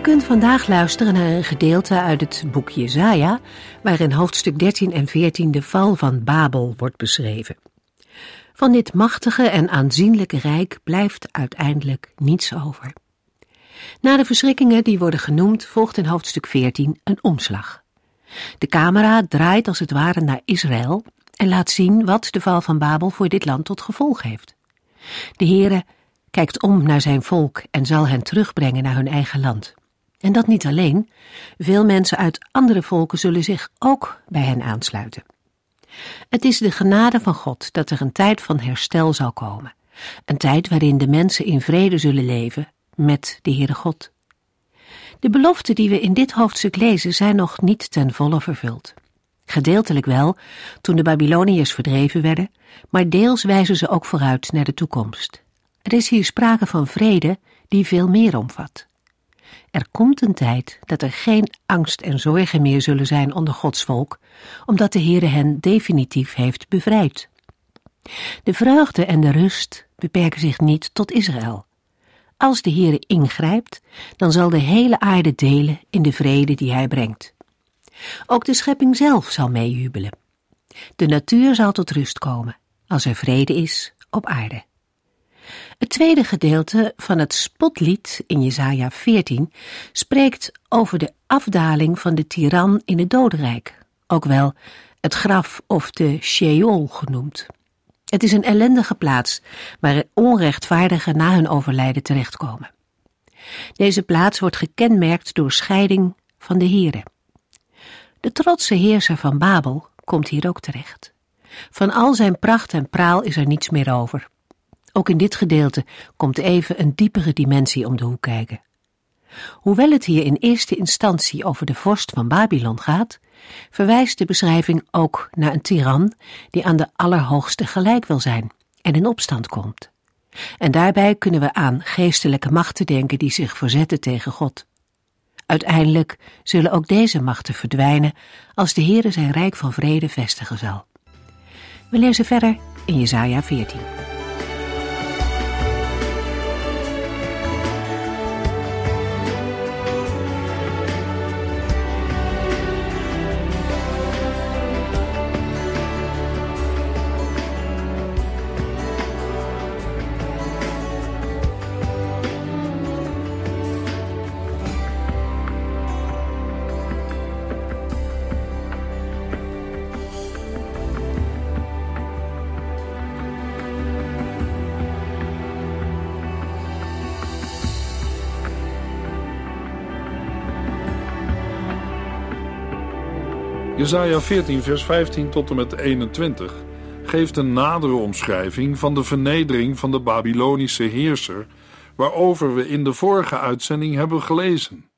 U kunt vandaag luisteren naar een gedeelte uit het boek Jezaja, waarin hoofdstuk 13 en 14 de val van Babel wordt beschreven. Van dit machtige en aanzienlijke rijk blijft uiteindelijk niets over. Na de verschrikkingen die worden genoemd volgt in hoofdstuk 14 een omslag. De camera draait als het ware naar Israël en laat zien wat de val van Babel voor dit land tot gevolg heeft. De Heere kijkt om naar zijn volk en zal hen terugbrengen naar hun eigen land. En dat niet alleen, veel mensen uit andere volken zullen zich ook bij hen aansluiten. Het is de genade van God dat er een tijd van herstel zal komen, een tijd waarin de mensen in vrede zullen leven met de Heere God. De beloften die we in dit hoofdstuk lezen zijn nog niet ten volle vervuld. Gedeeltelijk wel, toen de Babyloniërs verdreven werden, maar deels wijzen ze ook vooruit naar de toekomst. Er is hier sprake van vrede die veel meer omvat. Er komt een tijd dat er geen angst en zorgen meer zullen zijn onder Gods volk, omdat de Heere hen definitief heeft bevrijd. De vreugde en de rust beperken zich niet tot Israël. Als de Heere ingrijpt, dan zal de hele aarde delen in de vrede die hij brengt. Ook de schepping zelf zal meejubelen. De natuur zal tot rust komen, als er vrede is op aarde. Het tweede gedeelte van het spotlied in Jesaja 14 spreekt over de afdaling van de tiran in het dodenrijk, ook wel het graf of de Sheol genoemd. Het is een ellendige plaats waar onrechtvaardigen na hun overlijden terechtkomen. Deze plaats wordt gekenmerkt door scheiding van de heren. De trotse heerser van Babel komt hier ook terecht. Van al zijn pracht en praal is er niets meer over. Ook in dit gedeelte komt even een diepere dimensie om de hoek kijken. Hoewel het hier in eerste instantie over de vorst van Babylon gaat, verwijst de beschrijving ook naar een tiran die aan de Allerhoogste gelijk wil zijn en in opstand komt. En daarbij kunnen we aan geestelijke machten denken die zich verzetten tegen God. Uiteindelijk zullen ook deze machten verdwijnen als de Heere zijn rijk van vrede vestigen zal. We lezen verder in Jesaja 14. Jesaja 14 vers 15 tot en met 21 geeft een nadere omschrijving van de vernedering van de Babylonische heerser, waarover we in de vorige uitzending hebben gelezen.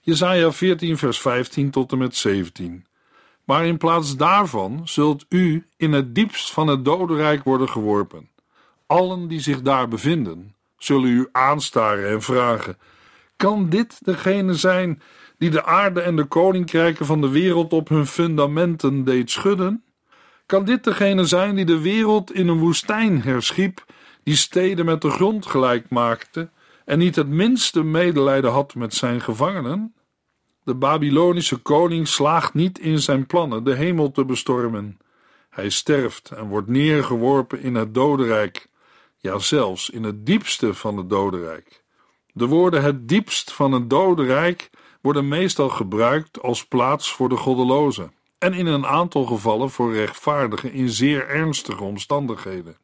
Jesaja 14 vers 15 tot en met 17. Maar in plaats daarvan zult u in het diepst van het dodenrijk worden geworpen. Allen die zich daar bevinden, zullen u aanstaren en vragen: Kan dit degene zijn die de aarde en de koninkrijken van de wereld op hun fundamenten deed schudden? Kan dit degene zijn die de wereld in een woestijn herschiep, die steden met de grond gelijk maakte en niet het minste medelijden had met zijn gevangenen? De Babylonische koning slaagt niet in zijn plannen de hemel te bestormen. Hij sterft en wordt neergeworpen in het dodenrijk, ja zelfs in het diepste van het dodenrijk. De woorden het diepst van het dodenrijk worden meestal gebruikt als plaats voor de goddelozen en in een aantal gevallen voor rechtvaardigen in zeer ernstige omstandigheden.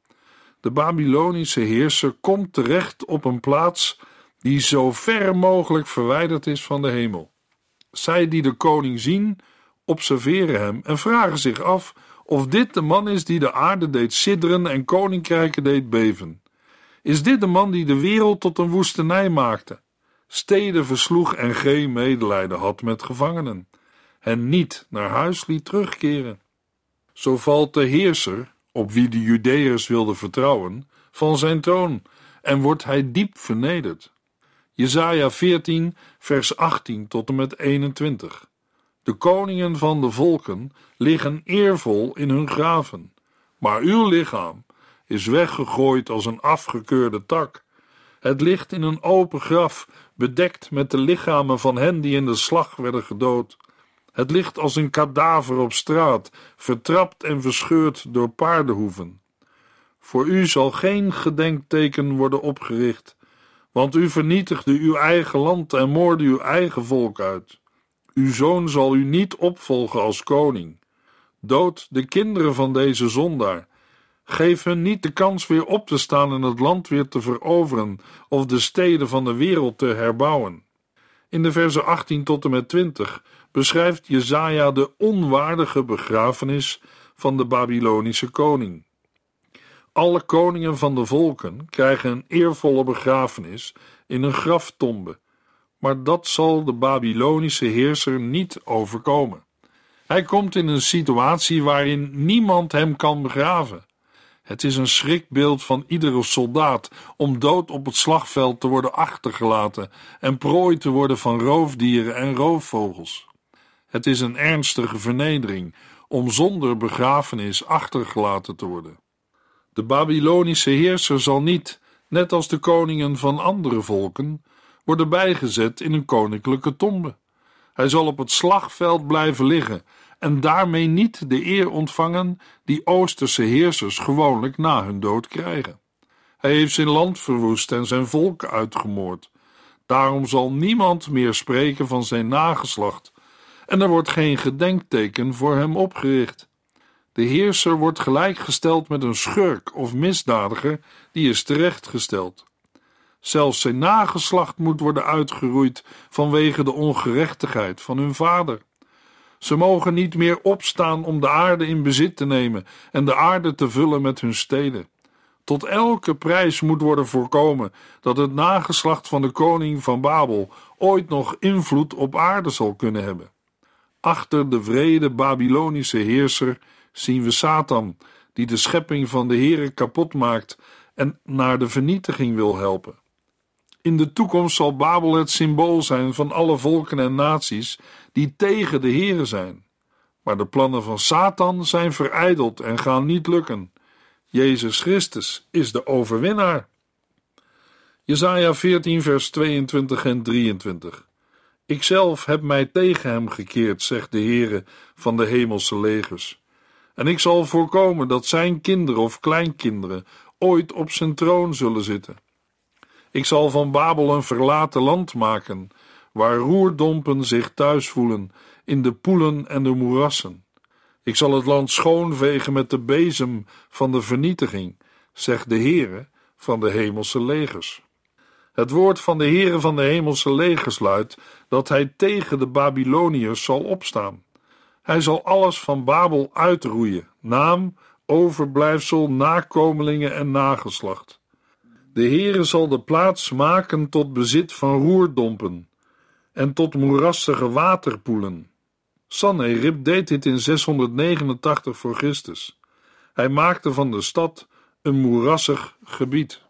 De Babylonische heerser komt terecht op een plaats die zo ver mogelijk verwijderd is van de hemel. Zij die de koning zien, observeren hem en vragen zich af of dit de man is die de aarde deed sidderen en koninkrijken deed beven. Is dit de man die de wereld tot een woestenij maakte steden versloeg en geen medelijden had met gevangenen, hen niet naar huis liet terugkeren. Zo valt de heerser, op wie de Judeërs wilden vertrouwen, van zijn troon en wordt hij diep vernederd. Jesaja 14, vers 18 tot en met 21. De koningen van de volken liggen eervol in hun graven, maar uw lichaam is weggegooid als een afgekeurde tak. Het ligt in een open graf, bedekt met de lichamen van hen die in de slag werden gedood. Het ligt als een kadaver op straat, vertrapt en verscheurd door paardenhoeven. Voor u zal geen gedenkteken worden opgericht, want u vernietigde uw eigen land en moorde uw eigen volk uit. Uw zoon zal u niet opvolgen als koning. Dood de kinderen van deze zondaar. Geef hun niet de kans weer op te staan en het land weer te veroveren of de steden van de wereld te herbouwen. In de versen 18 tot en met 20 beschrijft Jezaja de onwaardige begrafenis van de Babylonische koning. Alle koningen van de volken krijgen een eervolle begrafenis in een graftombe, maar dat zal de Babylonische heerser niet overkomen. Hij komt in een situatie waarin niemand hem kan begraven. Het is een schrikbeeld van iedere soldaat om dood op het slagveld te worden achtergelaten en prooi te worden van roofdieren en roofvogels. Het is een ernstige vernedering om zonder begrafenis achtergelaten te worden. De Babylonische heerser zal niet, net als de koningen van andere volken, worden bijgezet in een koninklijke tombe. Hij zal op het slagveld blijven liggen en daarmee niet de eer ontvangen die Oosterse heersers gewoonlijk na hun dood krijgen. Hij heeft zijn land verwoest en zijn volk uitgemoord. Daarom zal niemand meer spreken van zijn nageslacht, en er wordt geen gedenkteken voor hem opgericht. De heerser wordt gelijkgesteld met een schurk of misdadiger die is terechtgesteld. Zelfs zijn nageslacht moet worden uitgeroeid vanwege de ongerechtigheid van hun vader. Ze mogen niet meer opstaan om de aarde in bezit te nemen en de aarde te vullen met hun steden. Tot elke prijs moet worden voorkomen dat het nageslacht van de koning van Babel ooit nog invloed op aarde zal kunnen hebben. Achter de vrede Babylonische heerser zien we Satan, die de schepping van de Heere kapot maakt en naar de vernietiging wil helpen. In de toekomst zal Babel het symbool zijn van alle volken en naties die tegen de Heere zijn. Maar de plannen van Satan zijn verijdeld en gaan niet lukken. Jezus Christus is de overwinnaar. Jesaja 14 vers 22 en 23 Ikzelf heb mij tegen hem gekeerd, zegt de Heere van de hemelse legers. En ik zal voorkomen dat zijn kinderen of kleinkinderen ooit op zijn troon zullen zitten. Ik zal van Babel een verlaten land maken, waar roerdompen zich thuis voelen in de poelen en de moerassen. Ik zal het land schoonvegen met de bezem van de vernietiging, zegt de Heere van de hemelse legers. Het woord van de Heere van de hemelse legers luidt dat hij tegen de Babyloniërs zal opstaan. Hij zal alles van Babel uitroeien, naam, overblijfsel, nakomelingen en nageslacht. De Heere zal de plaats maken tot bezit van roerdompen en tot moerassige waterpoelen. Sanherib deed dit in 689 voor Christus. Hij maakte van de stad een moerassig gebied.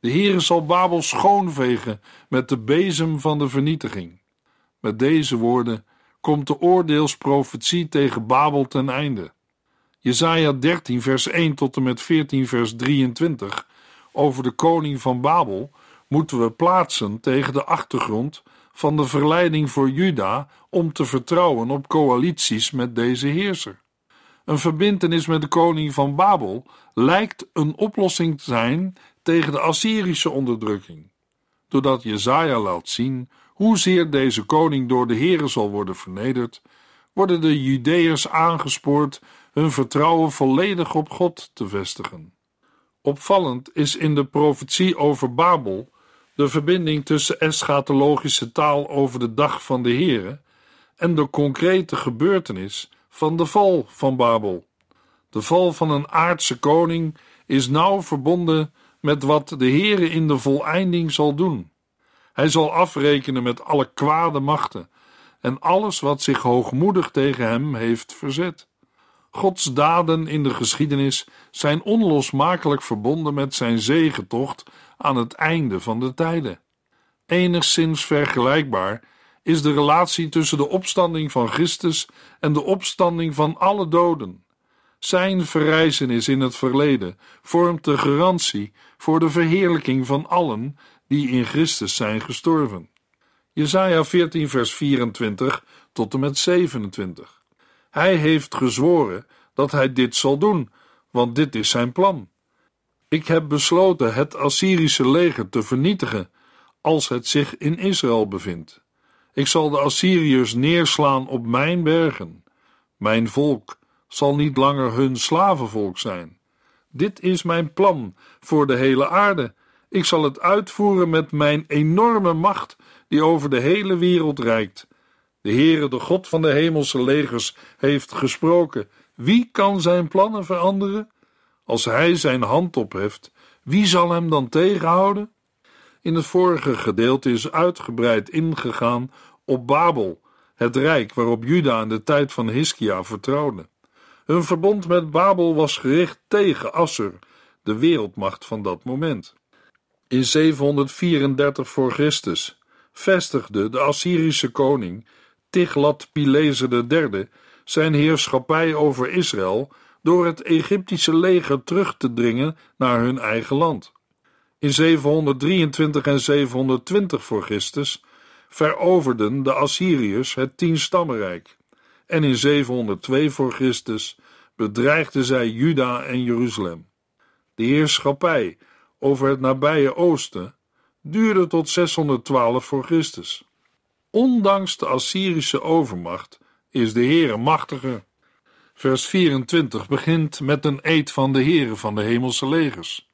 De Heere zal Babel schoonvegen met de bezem van de vernietiging. Met deze woorden komt de oordeelsprofetie tegen Babel ten einde. Jesaja 13 vers 1 tot en met 14 vers 23 over de koning van Babel moeten we plaatsen tegen de achtergrond van de verleiding voor Juda om te vertrouwen op coalities met deze heerser. Een verbintenis met de koning van Babel lijkt een oplossing te zijn tegen de Assyrische onderdrukking. Doordat Jezaja laat zien hoezeer deze koning door de Heere zal worden vernederd, worden de Judeërs aangespoord hun vertrouwen volledig op God te vestigen. Opvallend is in de profetie over Babel de verbinding tussen eschatologische taal over de dag van de Heere en de concrete gebeurtenis van de val van Babel. De val van een aardse koning is nauw verbonden met wat de Heere in de voleinding zal doen. Hij zal afrekenen met alle kwade machten en alles wat zich hoogmoedig tegen hem heeft verzet. Gods daden in de geschiedenis zijn onlosmakelijk verbonden met zijn zegentocht aan het einde van de tijden. Enigszins vergelijkbaar is de relatie tussen de opstanding van Christus en de opstanding van alle doden. Zijn verrijzenis in het verleden vormt de garantie voor de verheerlijking van allen die in Christus zijn gestorven. Jesaja 14 vers 24 tot en met 27. Hij heeft gezworen dat hij dit zal doen, want dit is zijn plan. Ik heb besloten het Assyrische leger te vernietigen als het zich in Israël bevindt. Ik zal de Assyriërs neerslaan op mijn bergen. Mijn volk zal niet langer hun slavenvolk zijn. Dit is mijn plan voor de hele aarde. Ik zal het uitvoeren met mijn enorme macht die over de hele wereld reikt. De Heere, de God van de hemelse legers, heeft gesproken. Wie kan zijn plannen veranderen? Als hij zijn hand opheft, wie zal hem dan tegenhouden? In het vorige gedeelte is uitgebreid ingegaan op Babel, het rijk waarop Juda in de tijd van Hiskia vertrouwde. Hun verbond met Babel was gericht tegen Assur, de wereldmacht van dat moment. In 734 voor Christus vestigde de Assyrische koning Tiglat-Pileser III zijn heerschappij over Israël door het Egyptische leger terug te dringen naar hun eigen land. In 723 en 720 voor Christus veroverden de Assyriërs het Tienstammenrijk en in 702 voor Christus bedreigden zij Juda en Jeruzalem. De heerschappij over het nabije oosten duurde tot 612 voor Christus. Ondanks de Assyrische overmacht is de Heere machtiger. Vers 24 begint met een eed van de Heere van de hemelse legers.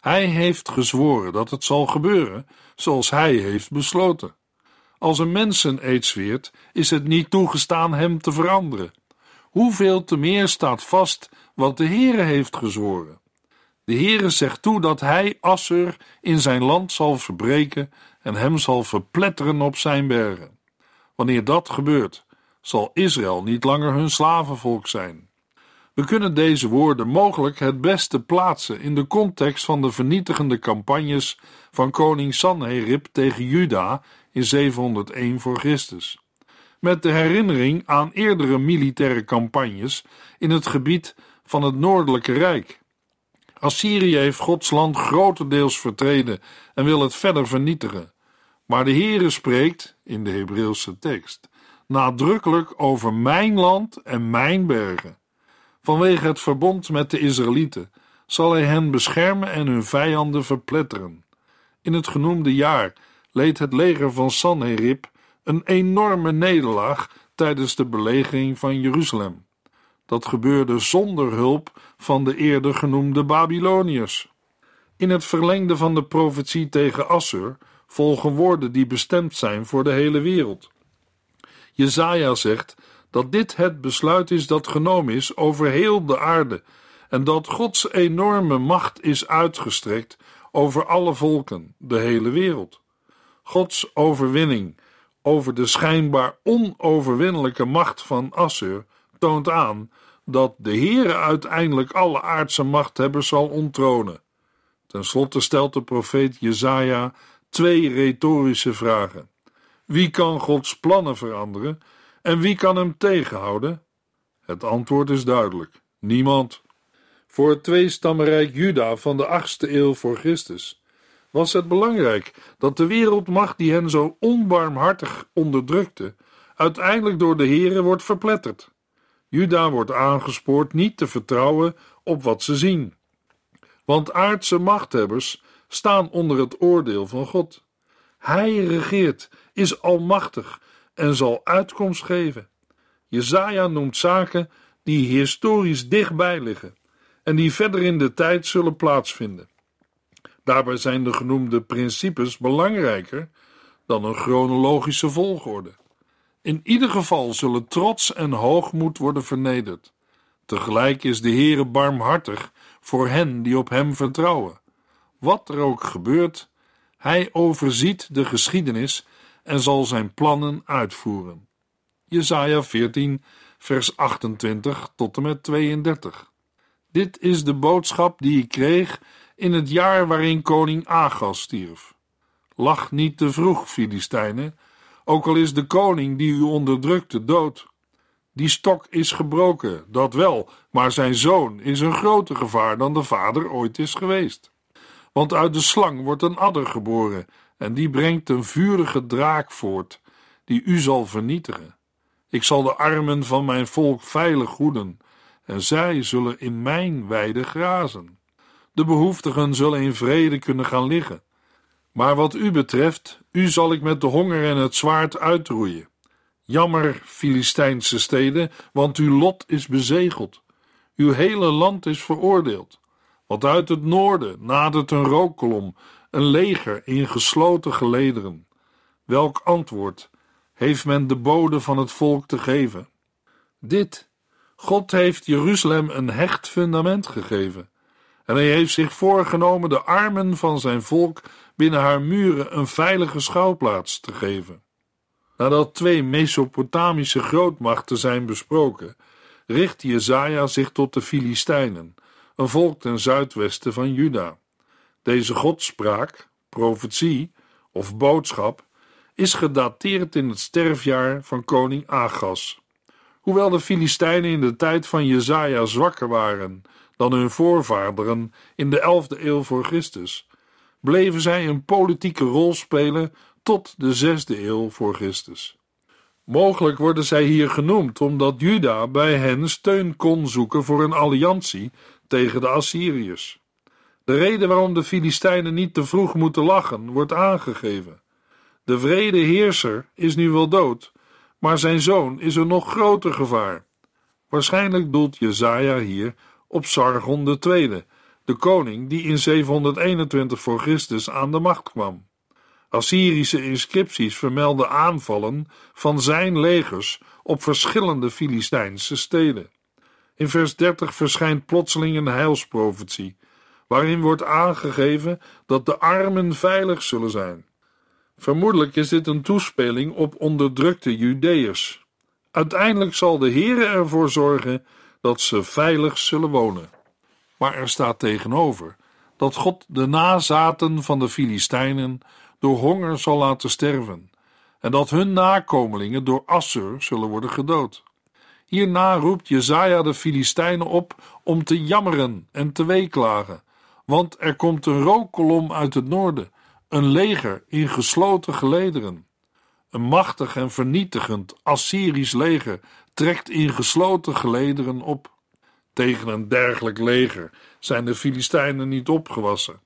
Hij heeft gezworen dat het zal gebeuren zoals hij heeft besloten. Als een mens een eed zweert, is het niet toegestaan hem te veranderen. Hoeveel te meer staat vast wat de Heere heeft gezworen. De Heere zegt toe dat hij Assur in zijn land zal verbreken en hem zal verpletteren op zijn bergen. Wanneer dat gebeurt, zal Israël niet langer hun slavenvolk zijn. We kunnen deze woorden mogelijk het beste plaatsen in de context van de vernietigende campagnes van koning Sanherib tegen Juda in 701 voor Christus. Met de herinnering aan eerdere militaire campagnes in het gebied van het Noordelijke Rijk. Assyrië heeft Gods land grotendeels vertreden en wil het verder vernietigen. Maar de Heere spreekt, in de Hebreeuwse tekst, nadrukkelijk over mijn land en mijn bergen. Vanwege het verbond met de Israëlieten zal hij hen beschermen en hun vijanden verpletteren. In het genoemde jaar leed het leger van Sanherib een enorme nederlaag tijdens de belegering van Jeruzalem. Dat gebeurde zonder hulp van de eerder genoemde Babyloniërs. In het verlengde van de profetie tegen Assur volgen woorden die bestemd zijn voor de hele wereld. Jezaja zegt dat dit het besluit is dat genomen is over heel de aarde en dat Gods enorme macht is uitgestrekt over alle volken, de hele wereld. Gods overwinning over de schijnbaar onoverwinnelijke macht van Assur toont aan dat de Heere uiteindelijk alle aardse machthebbers zal onttronen. Ten slotte stelt de profeet Jezaja twee retorische vragen. Wie kan Gods plannen veranderen en wie kan hem tegenhouden? Het antwoord is duidelijk: niemand. Voor het tweestammenrijk Juda van de 8e eeuw voor Christus was het belangrijk dat de wereldmacht die hen zo onbarmhartig onderdrukte, uiteindelijk door de Here wordt verpletterd. Juda wordt aangespoord niet te vertrouwen op wat ze zien. Want aardse machthebbers staan onder het oordeel van God. Hij regeert, is almachtig en zal uitkomst geven. Jezaja noemt zaken die historisch dichtbij liggen en die verder in de tijd zullen plaatsvinden. Daarbij zijn de genoemde principes belangrijker dan een chronologische volgorde. In ieder geval zullen trots en hoogmoed worden vernederd. Tegelijk is de Heere barmhartig voor hen die op hem vertrouwen. Wat er ook gebeurt, Hij overziet de geschiedenis en zal zijn plannen uitvoeren. Jesaja 14, vers 28 tot en met 32. Dit is de boodschap die ik kreeg in het jaar waarin koning Agas stierf. Lach niet te vroeg, Filistijnen, ook al is de koning die u onderdrukte dood. Die stok is gebroken, dat wel, maar zijn zoon is een groter gevaar dan de vader ooit is geweest. Want uit de slang wordt een adder geboren, en die brengt een vurige draak voort, die u zal vernietigen. Ik zal de armen van mijn volk veilig hoeden, en zij zullen in mijn weide grazen. De behoeftigen zullen in vrede kunnen gaan liggen. Maar wat u betreft, u zal ik met de honger en het zwaard uitroeien. Jammer, Filistijnse steden, want uw lot is bezegeld. Uw hele land is veroordeeld. Want uit het noorden nadert een rookkolom, een leger in gesloten gelederen. Welk antwoord heeft men de bode van het volk te geven? Dit: God heeft Jeruzalem een hecht fundament gegeven. En hij heeft zich voorgenomen de armen van zijn volk binnen haar muren een veilige schouwplaats te geven. Nadat twee Mesopotamische grootmachten zijn besproken, richt Jezaja zich tot de Filistijnen, een volk ten zuidwesten van Juda. Deze godspraak, profetie of boodschap is gedateerd in het sterfjaar van koning Agas. Hoewel de Filistijnen in de tijd van Jezaja zwakker waren dan hun voorvaderen in de 11e eeuw voor Christus, bleven zij een politieke rol spelen tot de 6e eeuw voor Christus. Mogelijk worden zij hier genoemd omdat Juda bij hen steun kon zoeken voor een alliantie tegen de Assyriërs. De reden waarom de Filistijnen niet te vroeg moeten lachen wordt aangegeven. De vrede heerser is nu wel dood, maar zijn zoon is een nog groter gevaar. Waarschijnlijk doelt Jezaja hier op Sargon II, de koning die in 721 voor Christus aan de macht kwam. Assyrische inscripties vermelden aanvallen van zijn legers op verschillende Filistijnse steden. In vers 30 verschijnt plotseling een heilsprofetie, waarin wordt aangegeven dat de armen veilig zullen zijn. Vermoedelijk is dit een toespeling op onderdrukte Judeërs. Uiteindelijk zal de Heere ervoor zorgen dat ze veilig zullen wonen. Maar er staat tegenover dat God de nazaten van de Filistijnen door honger zal laten sterven en dat hun nakomelingen door Assur zullen worden gedood. Hierna roept Jezaja de Filistijnen op om te jammeren en te weeklagen, want er komt een rookkolom uit het noorden een leger in gesloten gelederen. Een machtig en vernietigend Assyrisch leger trekt in gesloten gelederen op. Tegen een dergelijk leger zijn de Filistijnen niet opgewassen.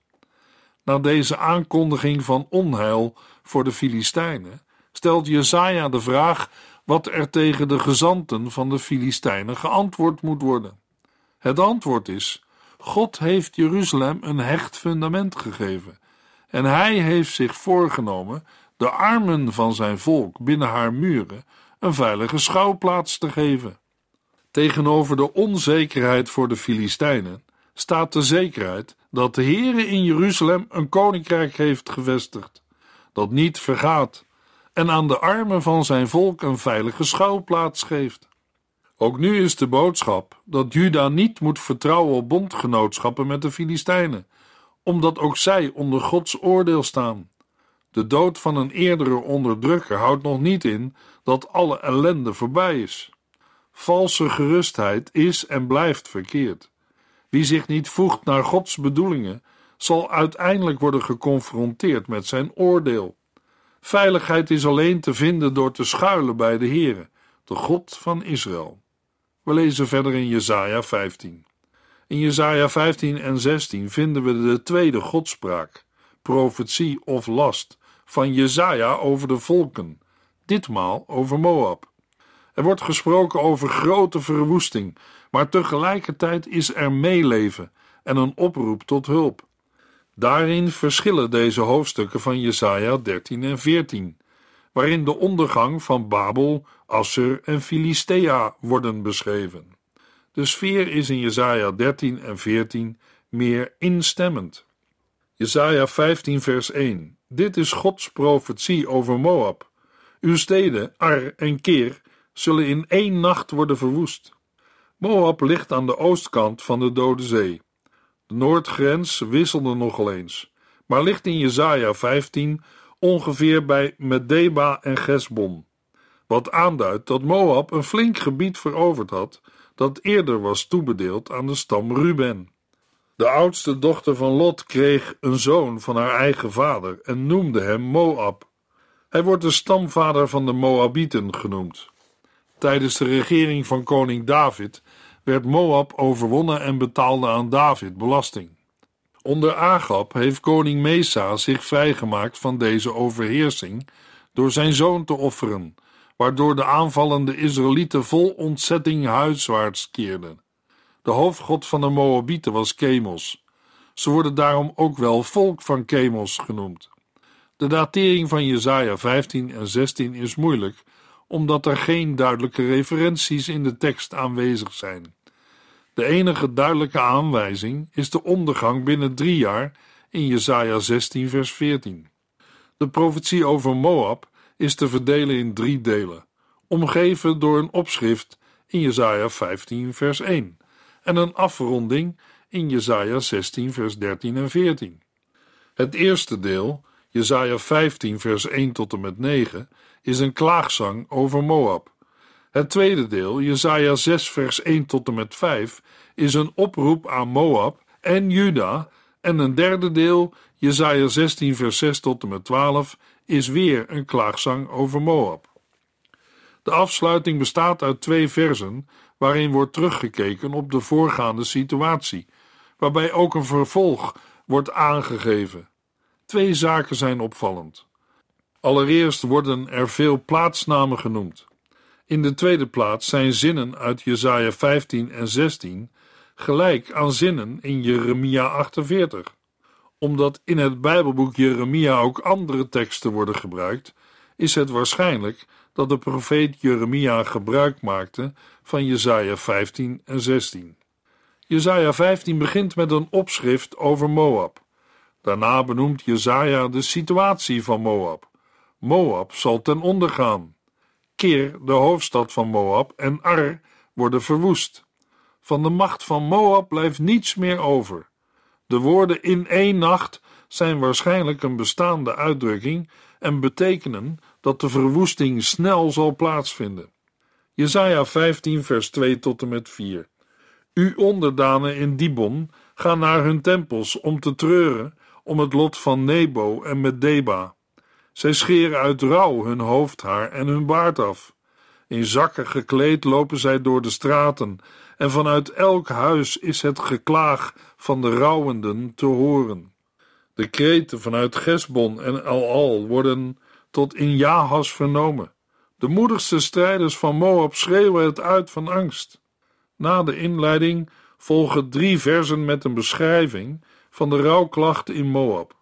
Na deze aankondiging van onheil voor de Filistijnen stelt Jesaja de vraag wat er tegen de gezanten van de Filistijnen geantwoord moet worden. Het antwoord is: God heeft Jeruzalem een hecht fundament gegeven en hij heeft zich voorgenomen de armen van zijn volk binnen haar muren een veilige schouwplaats te geven. Tegenover de onzekerheid voor de Filistijnen staat de zekerheid dat de Heere in Jeruzalem een koninkrijk heeft gevestigd, dat niet vergaat en aan de armen van zijn volk een veilige schouwplaats geeft. Ook nu is de boodschap dat Juda niet moet vertrouwen op bondgenootschappen met de Filistijnen, omdat ook zij onder Gods oordeel staan. De dood van een eerdere onderdrukker houdt nog niet in dat alle ellende voorbij is. Valse gerustheid is en blijft verkeerd. Wie zich niet voegt naar Gods bedoelingen, zal uiteindelijk worden geconfronteerd met zijn oordeel. Veiligheid is alleen te vinden door te schuilen bij de Heere, de God van Israël. We lezen verder in Jesaja 15. In Jesaja 15 en 16 vinden we de tweede godspraak, profetie of last, van Jesaja over de volken, ditmaal over Moab. Er wordt gesproken over grote verwoesting, maar tegelijkertijd is er meeleven en een oproep tot hulp. Daarin verschillen deze hoofdstukken van Jesaja 13 en 14, waarin de ondergang van Babel, Assur en Filistea worden beschreven. De sfeer is in Jesaja 13 en 14 meer instemmend. Jesaja 15 vers 1 Dit is Gods profetie over Moab. Uw steden, Ar en Keer, zullen in één nacht worden verwoest. Moab ligt aan de oostkant van de Dode Zee. De noordgrens wisselde nogal eens, maar ligt in Jesaja 15 ongeveer bij Medeba en Gesbon. Wat aanduidt dat Moab een flink gebied veroverd had, dat eerder was toebedeeld aan de stam Ruben. De oudste dochter van Lot kreeg een zoon van haar eigen vader en noemde hem Moab. Hij wordt de stamvader van de Moabieten genoemd. Tijdens de regering van koning David werd Moab overwonnen en betaalde aan David belasting. Onder Agab heeft koning Mesa zich vrijgemaakt van deze overheersing door zijn zoon te offeren, waardoor de aanvallende Israëlieten vol ontzetting huiswaarts keerden. De hoofdgod van de Moabieten was Chemos. Ze worden daarom ook wel volk van Chemos genoemd. De datering van Jesaja 15 en 16 is moeilijk, omdat er geen duidelijke referenties in de tekst aanwezig zijn. De enige duidelijke aanwijzing is de ondergang binnen drie jaar in Jesaja 16 vers 14. De profetie over Moab is te verdelen in drie delen, omgeven door een opschrift in Jesaja 15 vers 1 en een afronding in Jesaja 16 vers 13 en 14. Het eerste deel, Jesaja 15 vers 1 tot en met 9, is een klaagzang over Moab. Het tweede deel, Jesaja 6 vers 1 tot en met 5, is een oproep aan Moab en Juda en een derde deel, Jesaja 16 vers 6 tot en met 12, is weer een klaagzang over Moab. De afsluiting bestaat uit twee versen waarin wordt teruggekeken op de voorgaande situatie, waarbij ook een vervolg wordt aangegeven. Twee zaken zijn opvallend. Allereerst worden er veel plaatsnamen genoemd. In de tweede plaats zijn zinnen uit Jesaja 15 en 16 gelijk aan zinnen in Jeremia 48. Omdat in het Bijbelboek Jeremia ook andere teksten worden gebruikt, is het waarschijnlijk dat de profeet Jeremia gebruik maakte van Jesaja 15 en 16. Jesaja 15 begint met een opschrift over Moab. Daarna benoemt Jesaja de situatie van Moab. Moab zal ten onder gaan. Keer, de hoofdstad van Moab, en Ar worden verwoest. Van de macht van Moab blijft niets meer over. De woorden in één nacht zijn waarschijnlijk een bestaande uitdrukking en betekenen dat de verwoesting snel zal plaatsvinden. Jesaja 15 vers 2 tot en met 4 Uw onderdanen in Dibon gaan naar hun tempels om te treuren om het lot van Nebo en Medeba. Zij scheren uit rouw hun hoofdhaar en hun baard af. In zakken gekleed lopen zij door de straten, en vanuit elk huis is het geklaag van de rouwenden te horen. De kreten vanuit Gesbon en Al-Al worden tot in Jahas vernomen. De moedigste strijders van Moab schreeuwen het uit van angst. Na de inleiding volgen drie versen met een beschrijving van de rouwklachten in Moab.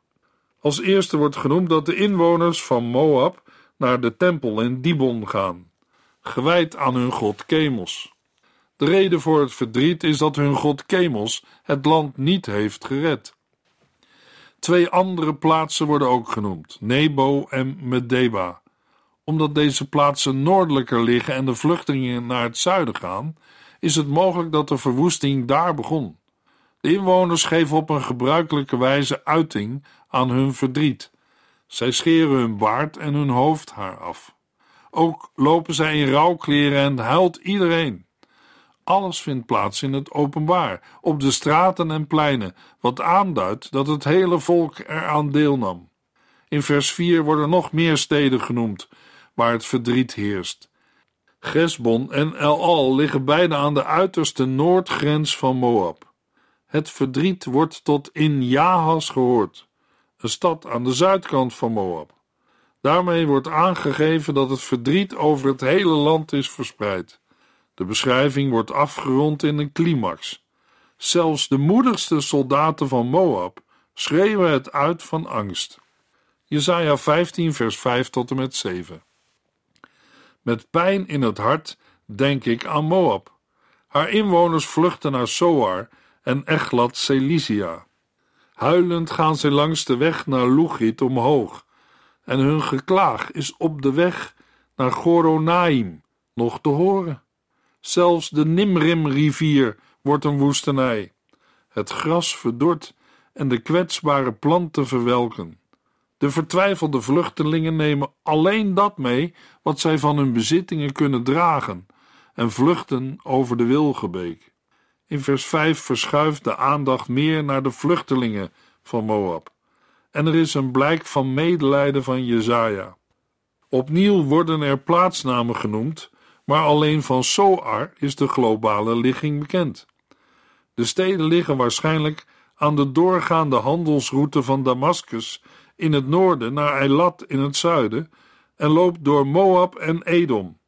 Als eerste wordt genoemd dat de inwoners van Moab naar de tempel in Dibon gaan, gewijd aan hun god Chemos. De reden voor het verdriet is dat hun god Chemos het land niet heeft gered. Twee andere plaatsen worden ook genoemd, Nebo en Medeba. Omdat deze plaatsen noordelijker liggen en de vluchtelingen naar het zuiden gaan, is het mogelijk dat de verwoesting daar begon. De inwoners geven op een gebruikelijke wijze uiting aan hun verdriet. Zij scheren hun baard en hun hoofdhaar af. Ook lopen zij in rouwkleren en huilt iedereen. Alles vindt plaats in het openbaar, op de straten en pleinen, wat aanduidt dat het hele volk eraan deelnam. In vers 4 worden nog meer steden genoemd waar het verdriet heerst. Gesbon en El-Al liggen beide aan de uiterste noordgrens van Moab. Het verdriet wordt tot in Jahas gehoord, een stad aan de zuidkant van Moab. Daarmee wordt aangegeven dat het verdriet over het hele land is verspreid. De beschrijving wordt afgerond in een climax. Zelfs de moedigste soldaten van Moab schreeuwen het uit van angst. Jesaja 15 vers 5 tot en met 7 Met pijn in het hart denk ik aan Moab. Haar inwoners vluchten naar Soar en Echlat Cilicia. Huilend gaan zij langs de weg naar Lugit omhoog, en hun geklaag is op de weg naar Goronaim nog te horen. Zelfs de Nimrim-rivier wordt een woestenij. Het gras verdort en de kwetsbare planten verwelken. De vertwijfelde vluchtelingen nemen alleen dat mee wat zij van hun bezittingen kunnen dragen en vluchten over de Wilgebeek. In vers 5 verschuift de aandacht meer naar de vluchtelingen van Moab. En er is een blijk van medelijden van Jezaja. Opnieuw worden er plaatsnamen genoemd, maar alleen van Soar is de globale ligging bekend. De steden liggen waarschijnlijk aan de doorgaande handelsroute van Damascus in het noorden naar Eilat in het zuiden en loopt door Moab en Edom.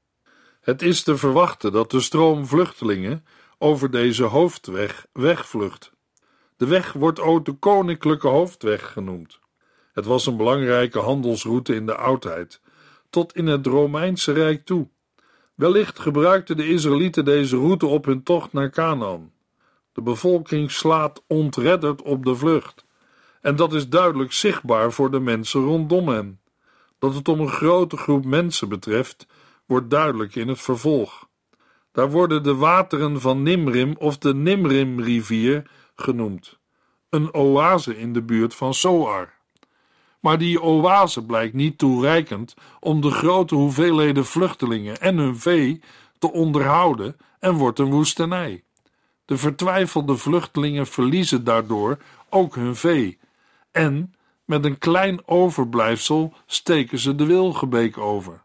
Het is te verwachten dat de stroom vluchtelingen over deze hoofdweg wegvlucht. De weg wordt ook de Koninklijke Hoofdweg genoemd. Het was een belangrijke handelsroute in de oudheid, tot in het Romeinse Rijk toe. Wellicht gebruikten de Israëlieten deze route op hun tocht naar Canaan. De bevolking slaat ontredderd op de vlucht. En dat is duidelijk zichtbaar voor de mensen rondom hen. Dat het om een grote groep mensen betreft, wordt duidelijk in het vervolg. Daar worden de wateren van Nimrim of de Nimrim-rivier genoemd, een oase in de buurt van Soar. Maar die oase blijkt niet toereikend om de grote hoeveelheden vluchtelingen en hun vee te onderhouden en wordt een woestenij. De vertwijfelde vluchtelingen verliezen daardoor ook hun vee en met een klein overblijfsel steken ze de Wilgebeek over.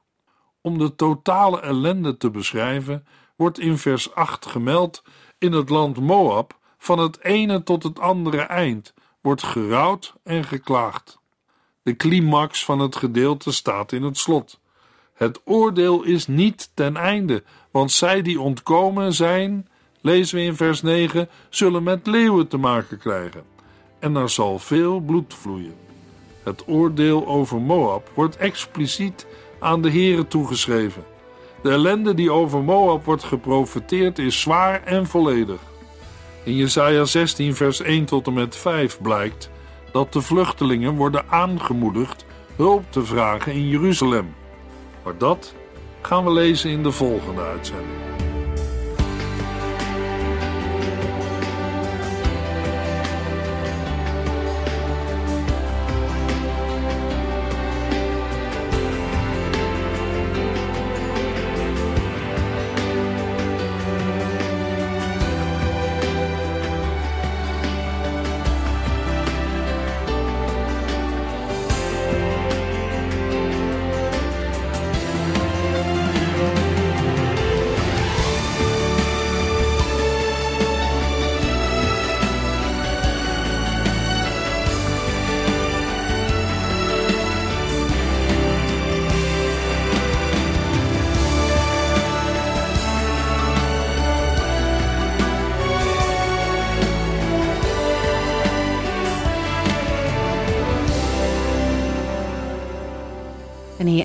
Om de totale ellende te beschrijven, wordt in vers 8 gemeld: in het land Moab, van het ene tot het andere eind, wordt gerouwd en geklaagd. De climax van het gedeelte staat in het slot. Het oordeel is niet ten einde, want zij die ontkomen zijn, lezen we in vers 9, zullen met leeuwen te maken krijgen. En er zal veel bloed vloeien. Het oordeel over Moab wordt expliciet aan de Here toegeschreven. De ellende die over Moab wordt geprofeteerd is zwaar en volledig. In Jesaja 16 vers 1 tot en met 5 blijkt dat de vluchtelingen worden aangemoedigd hulp te vragen in Jeruzalem. Maar dat gaan we lezen in de volgende uitzending.